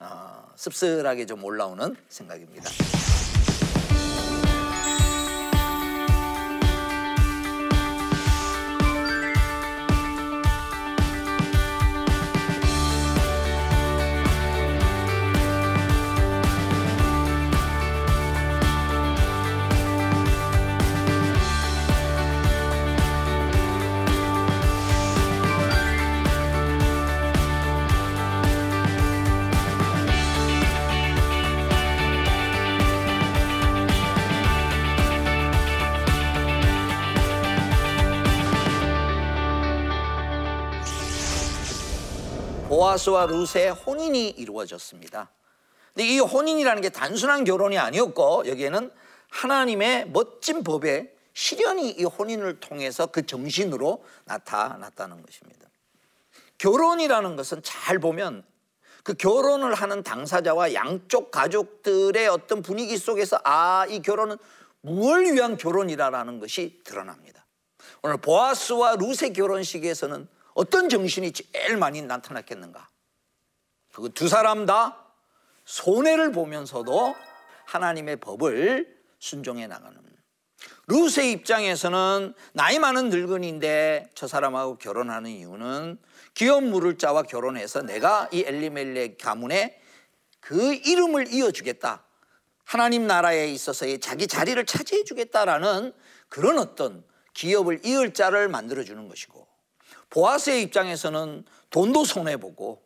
어, 씁쓸하게 좀 올라오는 생각입니다. 보아스와 룻의 혼인이 이루어졌습니다. 근데 이 혼인이라는 게 단순한 결혼이 아니었고 여기에는 하나님의 멋진 법의 실현이 이 혼인을 통해서 그 정신으로 나타났다는 것입니다. 결혼이라는 것은 잘 보면 그 결혼을 하는 당사자와 양쪽 가족들의 어떤 분위기 속에서 아, 이 결혼은 무엇을 위한 결혼이라는 것이 드러납니다. 오늘 보아스와 룻의 결혼식에서는 어떤 정신이 제일 많이 나타났겠는가? 그 두 사람 다 손해를 보면서도 하나님의 법을 순종해 나가는. 루스의 입장에서는 나이 많은 늙은인데 저 사람하고 결혼하는 이유는 기업 물을 자와 결혼해서 내가 이 엘리멜렉 가문에 그 이름을 이어주겠다. 하나님 나라에 있어서의 자기 자리를 차지해 주겠다라는 그런 어떤 기업을 이을 자를 만들어 주는 것이고 보아스의 입장에서는 돈도 손해보고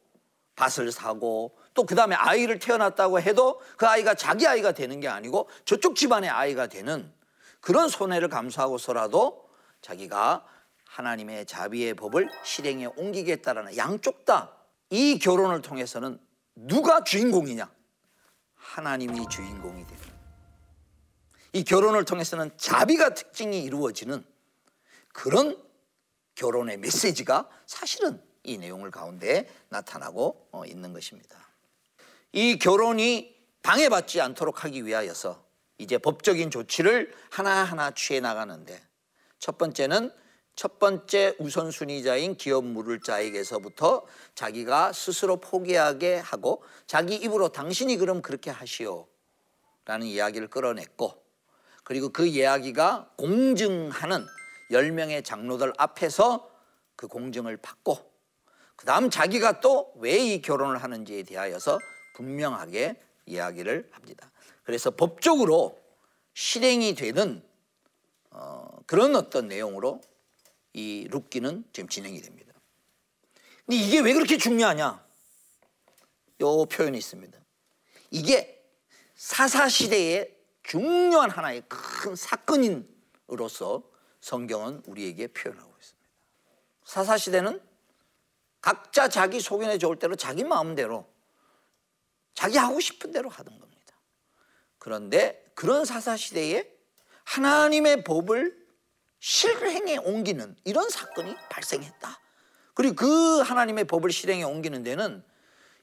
밭을 사고 또 그 다음에 아이를 태어났다고 해도 그 아이가 자기 아이가 되는 게 아니고 저쪽 집안의 아이가 되는 그런 손해를 감수하고서라도 자기가 하나님의 자비의 법을 실행에 옮기겠다라는 양쪽 다 이 결혼을 통해서는 누가 주인공이냐? 하나님이 주인공이 되는. 이 결혼을 통해서는 자비가 특징이 이루어지는 그런 결혼의 메시지가 사실은 이 내용을 가운데 나타나고 어, 있는 것입니다. 이 결혼이 방해받지 않도록 하기 위하여서 이제 법적인 조치를 하나하나 취해 나가는데 첫 번째는 첫 번째 우선순위자인 기업 물을 자에게서부터 자기가 스스로 포기하게 하고 자기 입으로 당신이 그럼 그렇게 하시오 라는 이야기를 끌어냈고 그리고 그 이야기가 공증하는 10명의 장로들 앞에서 그 공증을 받고 그 다음 자기가 또 왜 이 결혼을 하는지에 대하여서 분명하게 이야기를 합니다. 그래서 법적으로 실행이 되는 어, 그런 어떤 내용으로 이 룻기는 지금 진행이 됩니다. 근데 이게 왜 그렇게 중요하냐? 요 표현이 있습니다. 이게 사사시대의 중요한 하나의 큰 사건인으로서 성경은 우리에게 표현하고 있습니다. 사사시대는 각자 자기 소견에 좋을 대로 자기 마음대로 자기 하고 싶은 대로 하던 겁니다. 그런데 그런 사사시대에 하나님의 법을 실행에 옮기는 이런 사건이 발생했다. 그리고 그 하나님의 법을 실행에 옮기는 데는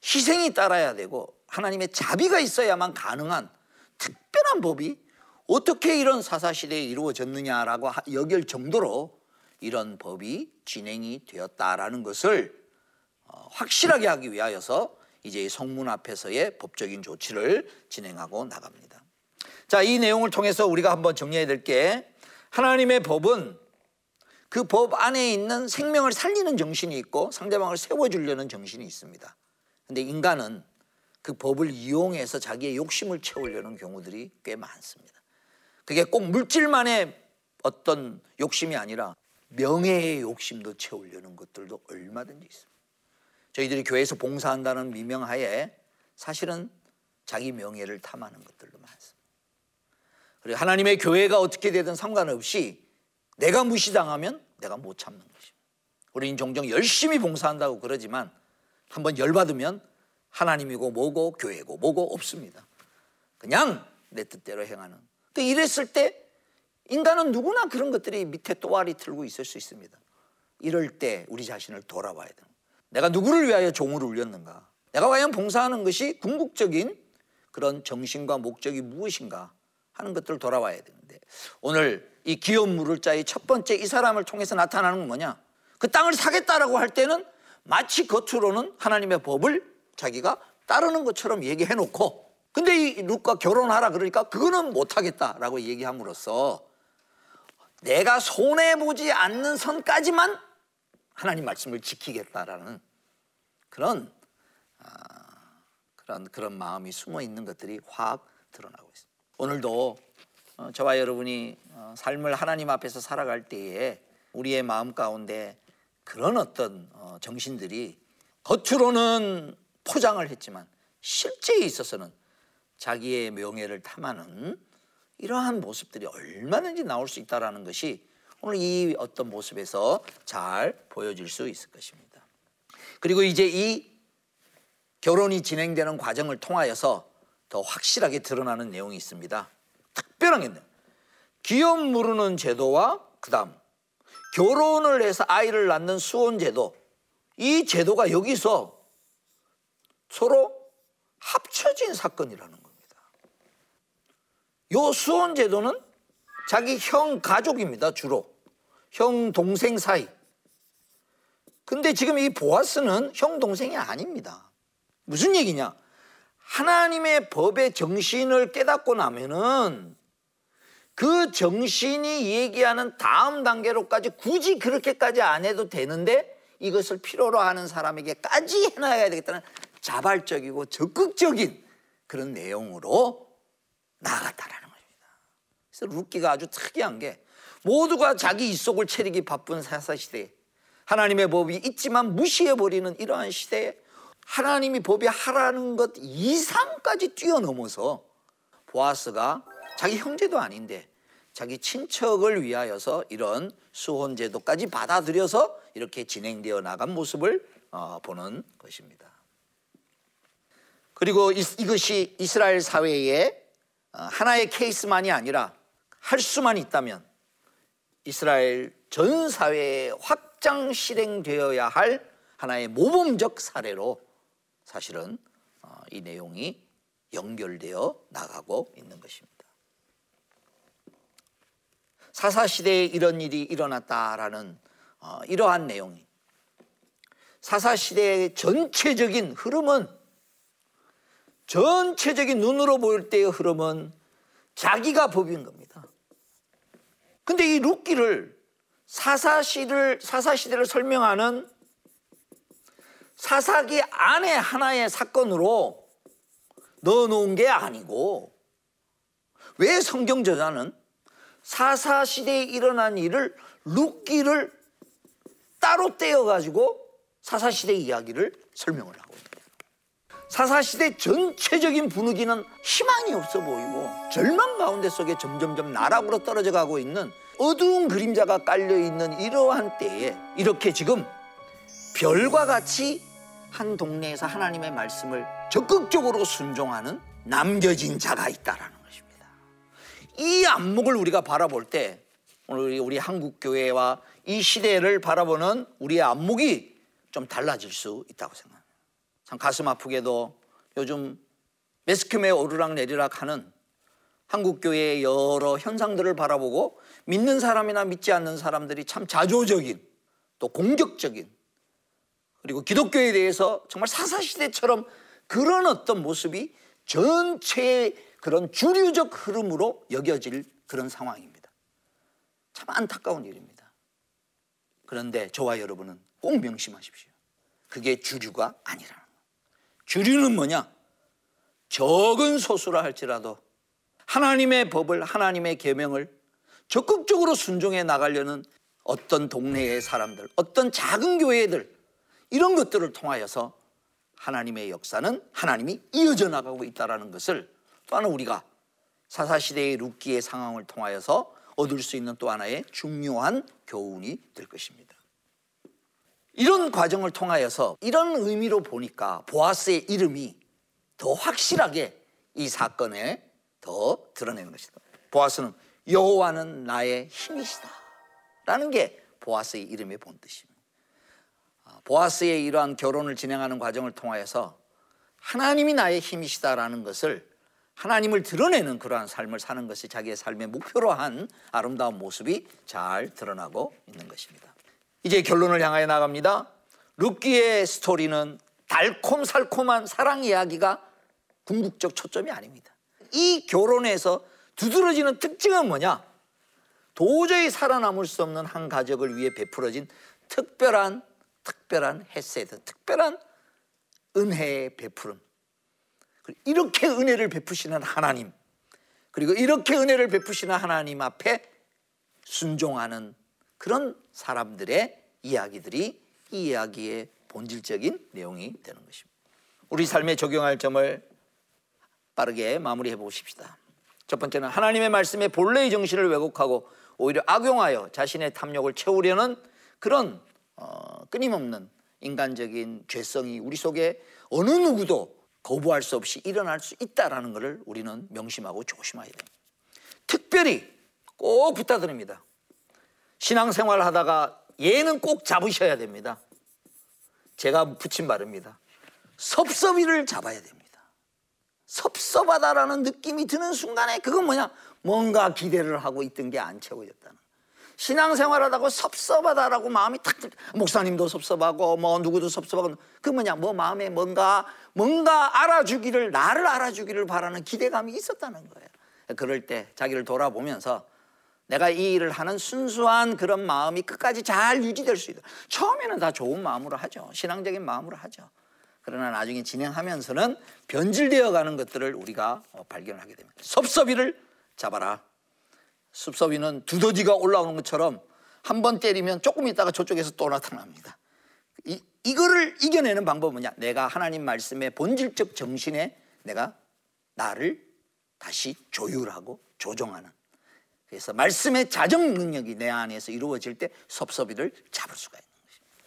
희생이 따라야 되고 하나님의 자비가 있어야만 가능한 특별한 법이 어떻게 이런 사사시대에 이루어졌느냐라고 여길 정도로 이런 법이 진행이 되었다라는 것을 어, 확실하게 하기 위하여서 이제 성문 앞에서의 법적인 조치를 진행하고 나갑니다. 자, 이 내용을 통해서 우리가 한번 정리해야 될 게 하나님의 법은 그 법 안에 있는 생명을 살리는 정신이 있고 상대방을 세워주려는 정신이 있습니다. 근데 인간은 그 법을 이용해서 자기의 욕심을 채우려는 경우들이 꽤 많습니다. 그게 꼭 물질만의 어떤 욕심이 아니라 명예의 욕심도 채우려는 것들도 얼마든지 있습니다. 저희들이 교회에서 봉사한다는 미명하에 사실은 자기 명예를 탐하는 것들도 많습니다. 그리고 하나님의 교회가 어떻게 되든 상관없이 내가 무시당하면 내가 못 참는 것입니다. 우리는 종종 열심히 봉사한다고 그러지만 한번 열받으면 하나님이고 뭐고 교회고 뭐고 없습니다. 그냥 내 뜻대로 행하는 또 이랬을 때 인간은 누구나 그런 것들이 밑에 또아리 틀고 있을 수 있습니다. 이럴 때 우리 자신을 돌아봐야 됩니다. 내가 누구를 위하여 종을 울렸는가? 내가 과연 봉사하는 것이 궁극적인 그런 정신과 목적이 무엇인가 하는 것들을 돌아봐야 되는데 오늘 이 기업 물을 자의 첫 번째 이 사람을 통해서 나타나는 건 뭐냐? 그 땅을 사겠다라고 할 때는 마치 겉으로는 하나님의 법을 자기가 따르는 것처럼 얘기해 놓고 근데 이 룻과 결혼하라 그러니까 그거는 못하겠다라고 얘기함으로써 내가 손해보지 않는 선까지만 하나님 말씀을 지키겠다라는 그런 아, 그런 그런 마음이 숨어 있는 것들이 확 드러나고 있습니다. 오늘도 어, 저와 여러분이 어, 삶을 하나님 앞에서 살아갈 때에 우리의 마음 가운데 그런 어떤 어, 정신들이 겉으로는 포장을 했지만 실제에 있어서는 자기의 명예를 탐하는 이러한 모습들이 얼마든지 나올 수 있다라는 것이 오늘 이 어떤 모습에서 잘 보여질 수 있을 것입니다. 그리고 이제 이 결혼이 진행되는 과정을 통하여서 더 확실하게 드러나는 내용이 있습니다. 특별한 게 기업 무르는 제도와 그다음 결혼을 해서 아이를 낳는 수혼 제도 이 제도가 여기서 서로 합쳐진 사건이라는. 요 수혼 제도는 자기 형 가족입니다, 주로. 형 동생 사이. 근데 지금 이 보아스는 형 동생이 아닙니다. 무슨 얘기냐? 하나님의 법의 정신을 깨닫고 나면은 그 정신이 얘기하는 다음 단계로까지 굳이 그렇게까지 안 해도 되는데 이것을 필요로 하는 사람에게까지 해놔야 되겠다는 자발적이고 적극적인 그런 내용으로 나갔다라는 겁니다. 그래서 루키가 아주 특이한 게 모두가 자기 입속을 채리기 바쁜 사사 시대에 하나님의 법이 있지만 무시해 버리는 이러한 시대에 하나님이 법이 하라는 것 이상까지 뛰어넘어서 보아스가 자기 형제도 아닌데 자기 친척을 위하여서 이런 수혼 제도까지 받아들여서 이렇게 진행되어 나간 모습을 어, 보는 것입니다. 그리고 이것이 이스라엘 사회의 어, 하나의 케이스만이 아니라 할 수만 있다면 이스라엘 전 사회에 확장 실행되어야 할 하나의 모범적 사례로 사실은 어, 이 내용이 연결되어 나가고 있는 것입니다. 사사 시대에 이런 일이 일어났다라는 어, 이러한 내용이 사사 시대의 전체적인 흐름은 전체적인 눈으로 보일 때의 흐름은 자기가 법인 겁니다. 근데 이 룻기를 사사시를 사사시대를 설명하는 사사기 안에 하나의 사건으로 넣어 놓은 게 아니고 왜 성경 저자는 사사 시대에 일어난 일을 룻기를 따로 떼어 가지고 사사 시대 이야기를 설명을 하고 있다. 사사시대 전체적인 분위기는 희망이 없어 보이고 절망 가운데 속에 점점점 나락으로 떨어져 가고 있는 어두운 그림자가 깔려 있는 이러한 때에 이렇게 지금 별과 같이 한 동네에서 하나님의 말씀을 적극적으로 순종하는 남겨진 자가 있다라는 것입니다. 이 안목을 우리가 바라볼 때 오늘 우리 한국 교회와 이 시대를 바라보는 우리의 안목이 좀 달라질 수 있다고 생각합니다. 참 가슴 아프게도 요즘 매스컴에 오르락 내리락 하는 한국 교회의 여러 현상들을 바라보고 믿는 사람이나 믿지 않는 사람들이 참 자조적인 또 공격적인 그리고 기독교에 대해서 정말 사사시대처럼 그런 어떤 모습이 전체의 그런 주류적 흐름으로 여겨질 그런 상황입니다. 참 안타까운 일입니다. 그런데 저와 여러분은 꼭 명심하십시오. 그게 주류가 아니라 는 거. 주류는 뭐냐? 적은 소수라 할지라도 하나님의 법을 하나님의 계명을 적극적으로 순종해 나가려는 어떤 동네의 사람들, 어떤 작은 교회들 이런 것들을 통하여서 하나님의 역사는 하나님이 이어져 나가고 있다는 것을 또 하나 우리가 사사 시대의 룻기의 상황을 통하여서 얻을 수 있는 또 하나의 중요한 교훈이 될 것입니다. 이런 과정을 통하여서 이런 의미로 보니까 보아스의 이름이 더 확실하게 이 사건에 더 드러내는 것이다. 보아스는 여호와는 나의 힘이시다. 라는 게 보아스의 이름의 본 뜻입니다. 아, 보아스의 이러한 결혼을 진행하는 과정을 통하여서 하나님이 나의 힘이시다라는 것을 하나님을 드러내는 그러한 삶을 사는 것이 자기의 삶의 목표로 한 아름다운 모습이 잘 드러나고 있는 것입니다. 이제 결론을 향하여 나갑니다. 룻기의 스토리는 달콤살콤한 사랑 이야기가 궁극적 초점이 아닙니다. 이 결혼에서 두드러지는 특징은 뭐냐? 도저히 살아남을 수 없는 한 가족을 위해 베풀어진 특별한 특별한 헤세드, 특별한 은혜의 베푸름. 이렇게 은혜를 베푸시는 하나님, 그리고 이렇게 은혜를 베푸시는 하나님 앞에 순종하는 그런 사람들의 이야기들이 이 이야기의 본질적인 내용이 되는 것입니다. 우리 삶에 적용할 점을 빠르게 마무리해 보십시다. 첫 번째는 하나님의 말씀의 본래의 정신을 왜곡하고 오히려 악용하여 자신의 탐욕을 채우려는 그런 어, 끊임없는 인간적인 죄성이 우리 속에 어느 누구도 거부할 수 없이 일어날 수 있다라는 것을 우리는 명심하고 조심해야 됩니다. 특별히 꼭 부탁드립니다. 신앙생활 하다가 얘는 꼭 잡으셔야 됩니다. 제가 붙인 말입니다. 섭섭이를 잡아야 됩니다. 섭섭하다라는 느낌이 드는 순간에 그건 뭐냐? 뭔가 기대를 하고 있던 게 안 채워졌다는 신앙생활 하다고 섭섭하다라고 마음이 탁 목사님도 섭섭하고 뭐 누구도 섭섭하고 그 뭐냐 뭐 마음에 뭔가 뭔가 알아주기를 나를 알아주기를 바라는 기대감이 있었다는 거예요. 그럴 때 자기를 돌아보면서 내가 이 일을 하는 순수한 그런 마음이 끝까지 잘 유지될 수 있다. 처음에는 다 좋은 마음으로 하죠. 신앙적인 마음으로 하죠. 그러나 나중에 진행하면서는 변질되어 가는 것들을 우리가 어, 발견하게 됩니다. 섭섭이를 잡아라. 섭섭이는 두더지가 올라오는 것처럼 한 번 때리면 조금 있다가 저쪽에서 또 나타납니다. 이, 이거를 이겨내는 방법은 뭐냐? 내가 하나님 말씀의 본질적 정신에 내가 나를 다시 조율하고 조정하는 그래서 말씀의 자정 능력이 내 안에서 이루어질 때 섭섭이를 잡을 수가 있는 것입니다.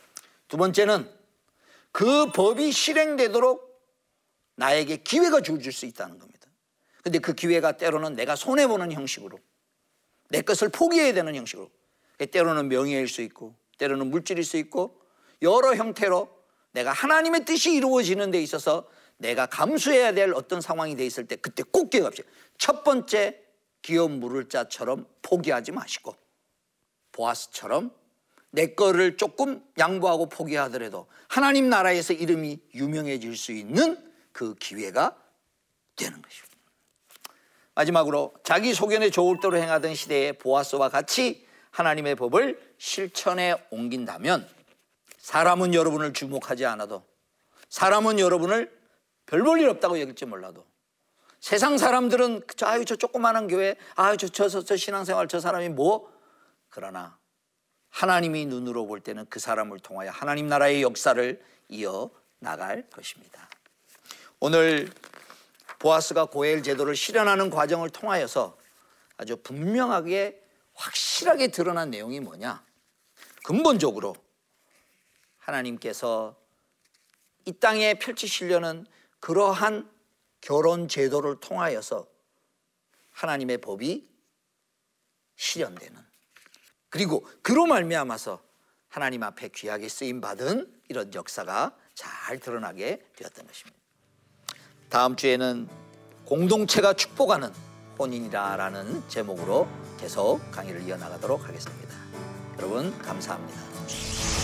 두 번째는 그 법이 실행되도록 나에게 기회가 주어질 수 있다는 겁니다. 근데 그 기회가 때로는 내가 손해보는 형식으로 내 것을 포기해야 되는 형식으로 때로는 명예일 수 있고 때로는 물질일 수 있고 여러 형태로 내가 하나님의 뜻이 이루어지는 데 있어서 내가 감수해야 될 어떤 상황이 돼 있을 때 그때 꼭 기억합시다. 첫 번째 기업 물을 자처럼 포기하지 마시고 보아스처럼 내 거를 조금 양보하고 포기하더라도 하나님 나라에서 이름이 유명해질 수 있는 그 기회가 되는 것입니다. 마지막으로 자기 소견에 좋을 대로 행하던 시대의 보아스와 같이 하나님의 법을 실천에 옮긴다면 사람은 여러분을 주목하지 않아도 사람은 여러분을 별 볼 일 없다고 여길지 몰라도 세상 사람들은 아유 저 조그마한 교회 아유 저, 저, 저, 저 신앙생활 저 사람이 뭐 그러나 하나님이 눈으로 볼 때는 그 사람을 통하여 하나님 나라의 역사를 이어 나갈 것입니다. 오늘 보아스가 고엘 제도를 실현하는 과정을 통하여서 아주 분명하게 확실하게 드러난 내용이 뭐냐? 근본적으로 하나님께서 이 땅에 펼치시려는 그러한 결혼 제도를 통하여서 하나님의 법이 실현되는 그리고 그로 말미암아서 하나님 앞에 귀하게 쓰임 받은 이런 역사가 잘 드러나게 되었던 것입니다. 다음 주에는 공동체가 축복하는 혼인이라라는 제목으로 계속 강의를 이어나가도록 하겠습니다. 여러분 감사합니다.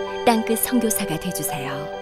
땅끝 성교사가 되주세요